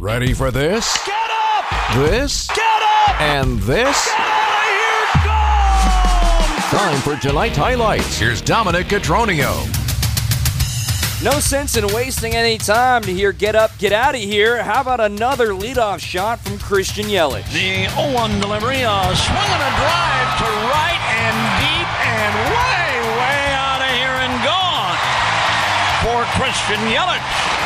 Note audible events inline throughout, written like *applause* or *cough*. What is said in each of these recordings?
Ready for this? Get up! This? Get up! And this? Get out of here! Gone! Time for tonight's highlights. Here's Dominic Cotroneo. No sense in wasting any time to hear get up, get out of here. How about another leadoff shot from Christian Yelich? The 0-1 delivery, uh, swinging a drive to right and deep and way, way out of here and gone for Christian Yelich.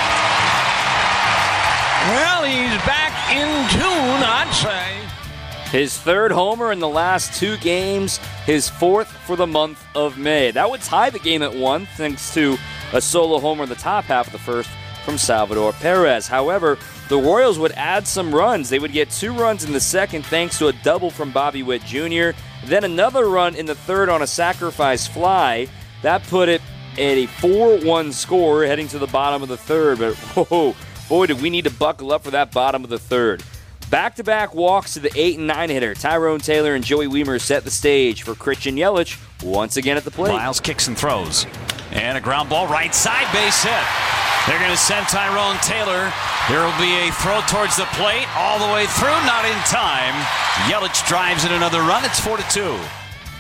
Well, he's back in tune, I'd say. His third homer in the last two games, his fourth for the month of May. That would tie the game at one, thanks to a solo homer in the top half of the first from Salvador Perez. However, the Royals would add some runs. They would get two runs in the second thanks to a double from Bobby Witt Jr., then another run in the third on a sacrifice fly. That put it at a 4 1 score heading to the bottom of the third. But *laughs* whoa, boy, did we need to buckle up for that bottom of the third. Back to back walks to the 8 and 9 hitter. Tyrone Taylor and Joey Wiemer set the stage for Christian Yelich once again at the plate. Miles kicks and throws. And a ground ball right side base hit. They're going to send Tyrone Taylor. There will be a throw towards the plate all the way through, not in time. Yelich drives in another run. It's 4 to 2.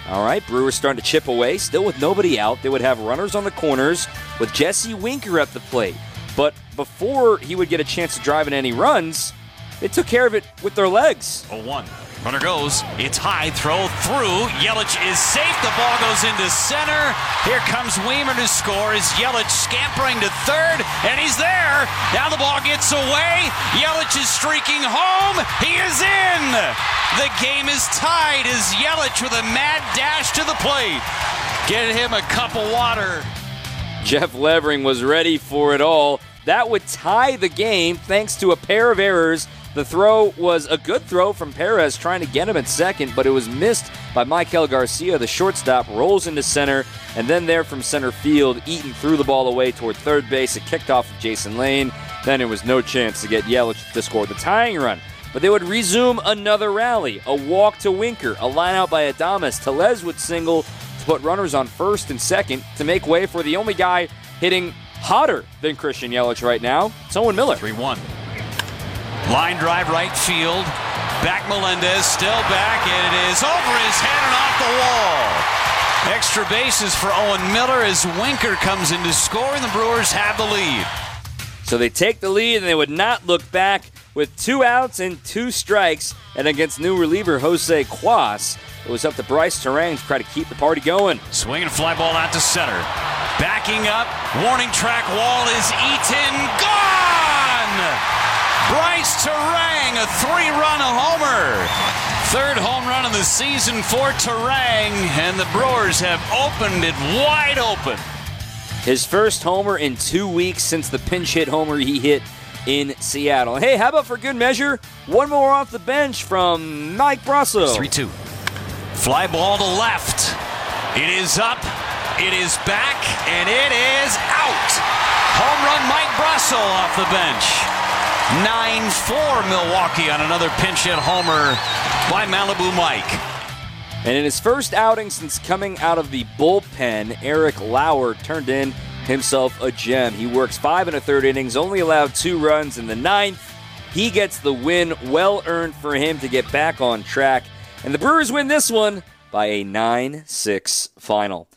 All right, Brewers starting to chip away, still with nobody out. They would have runners on the corners with Jesse Winker at the plate. But before he would get a chance to drive in any runs, they took care of it with their legs. 0 1. Runner goes. It's high. Throw through. Yelich is safe. The ball goes into center. Here comes Wiemer to score. Is Yelich scampering to third? And he's there. Now the ball gets away. Yelich is streaking home. He is in. The game is tied Is Yelich with a mad dash to the plate. Get him a cup of water. Jeff Levering was ready for it all. That would tie the game thanks to a pair of errors. The throw was a good throw from Perez trying to get him at second, but it was missed by Maikel Garcia. The shortstop rolls into center, and then there from center field, Eaton threw the ball away toward third base. It kicked off of Jason Lane. Then it was no chance to get Yelich to score the tying run. But they would resume another rally. A walk to Winker, a line out by Adames. Tellez would single to put runners on first and second to make way for the only guy hitting hotter than Christian Yelich right now. It's Owen Miller. 3 1. Line drive right field. Back Melendez, still back, and it is over his head and off the wall. Extra bases for Owen Miller as Winker comes in to score, and the Brewers have the lead. So they take the lead and they would not look back with two outs and two strikes. And against new reliever Jose Cuas, it was up to Brice Turang to try to keep the party going. Swinging a fly ball out to center. Backing up, warning track wall is Eaton. Gone! Brice Turang, a three run homer. Third home run of the season for Turang, and the Brewers have opened it wide open. His first homer in two weeks since the pinch hit homer he hit in Seattle. Hey, how about for good measure, one more off the bench from Mike Brosseau. 3 2. Fly ball to left. It is up. It is back. And it is out. Home run Mike Brosseau off the bench. 9 4 Milwaukee on another pinch hit homer by Malibu Mike. And in his first outing since coming out of the bullpen, Eric Lauer turned in himself a gem. He works five and a third innings, only allowed two runs in the ninth. He gets the win, well earned for him to get back on track. And the Brewers win this one by a 9 6 final.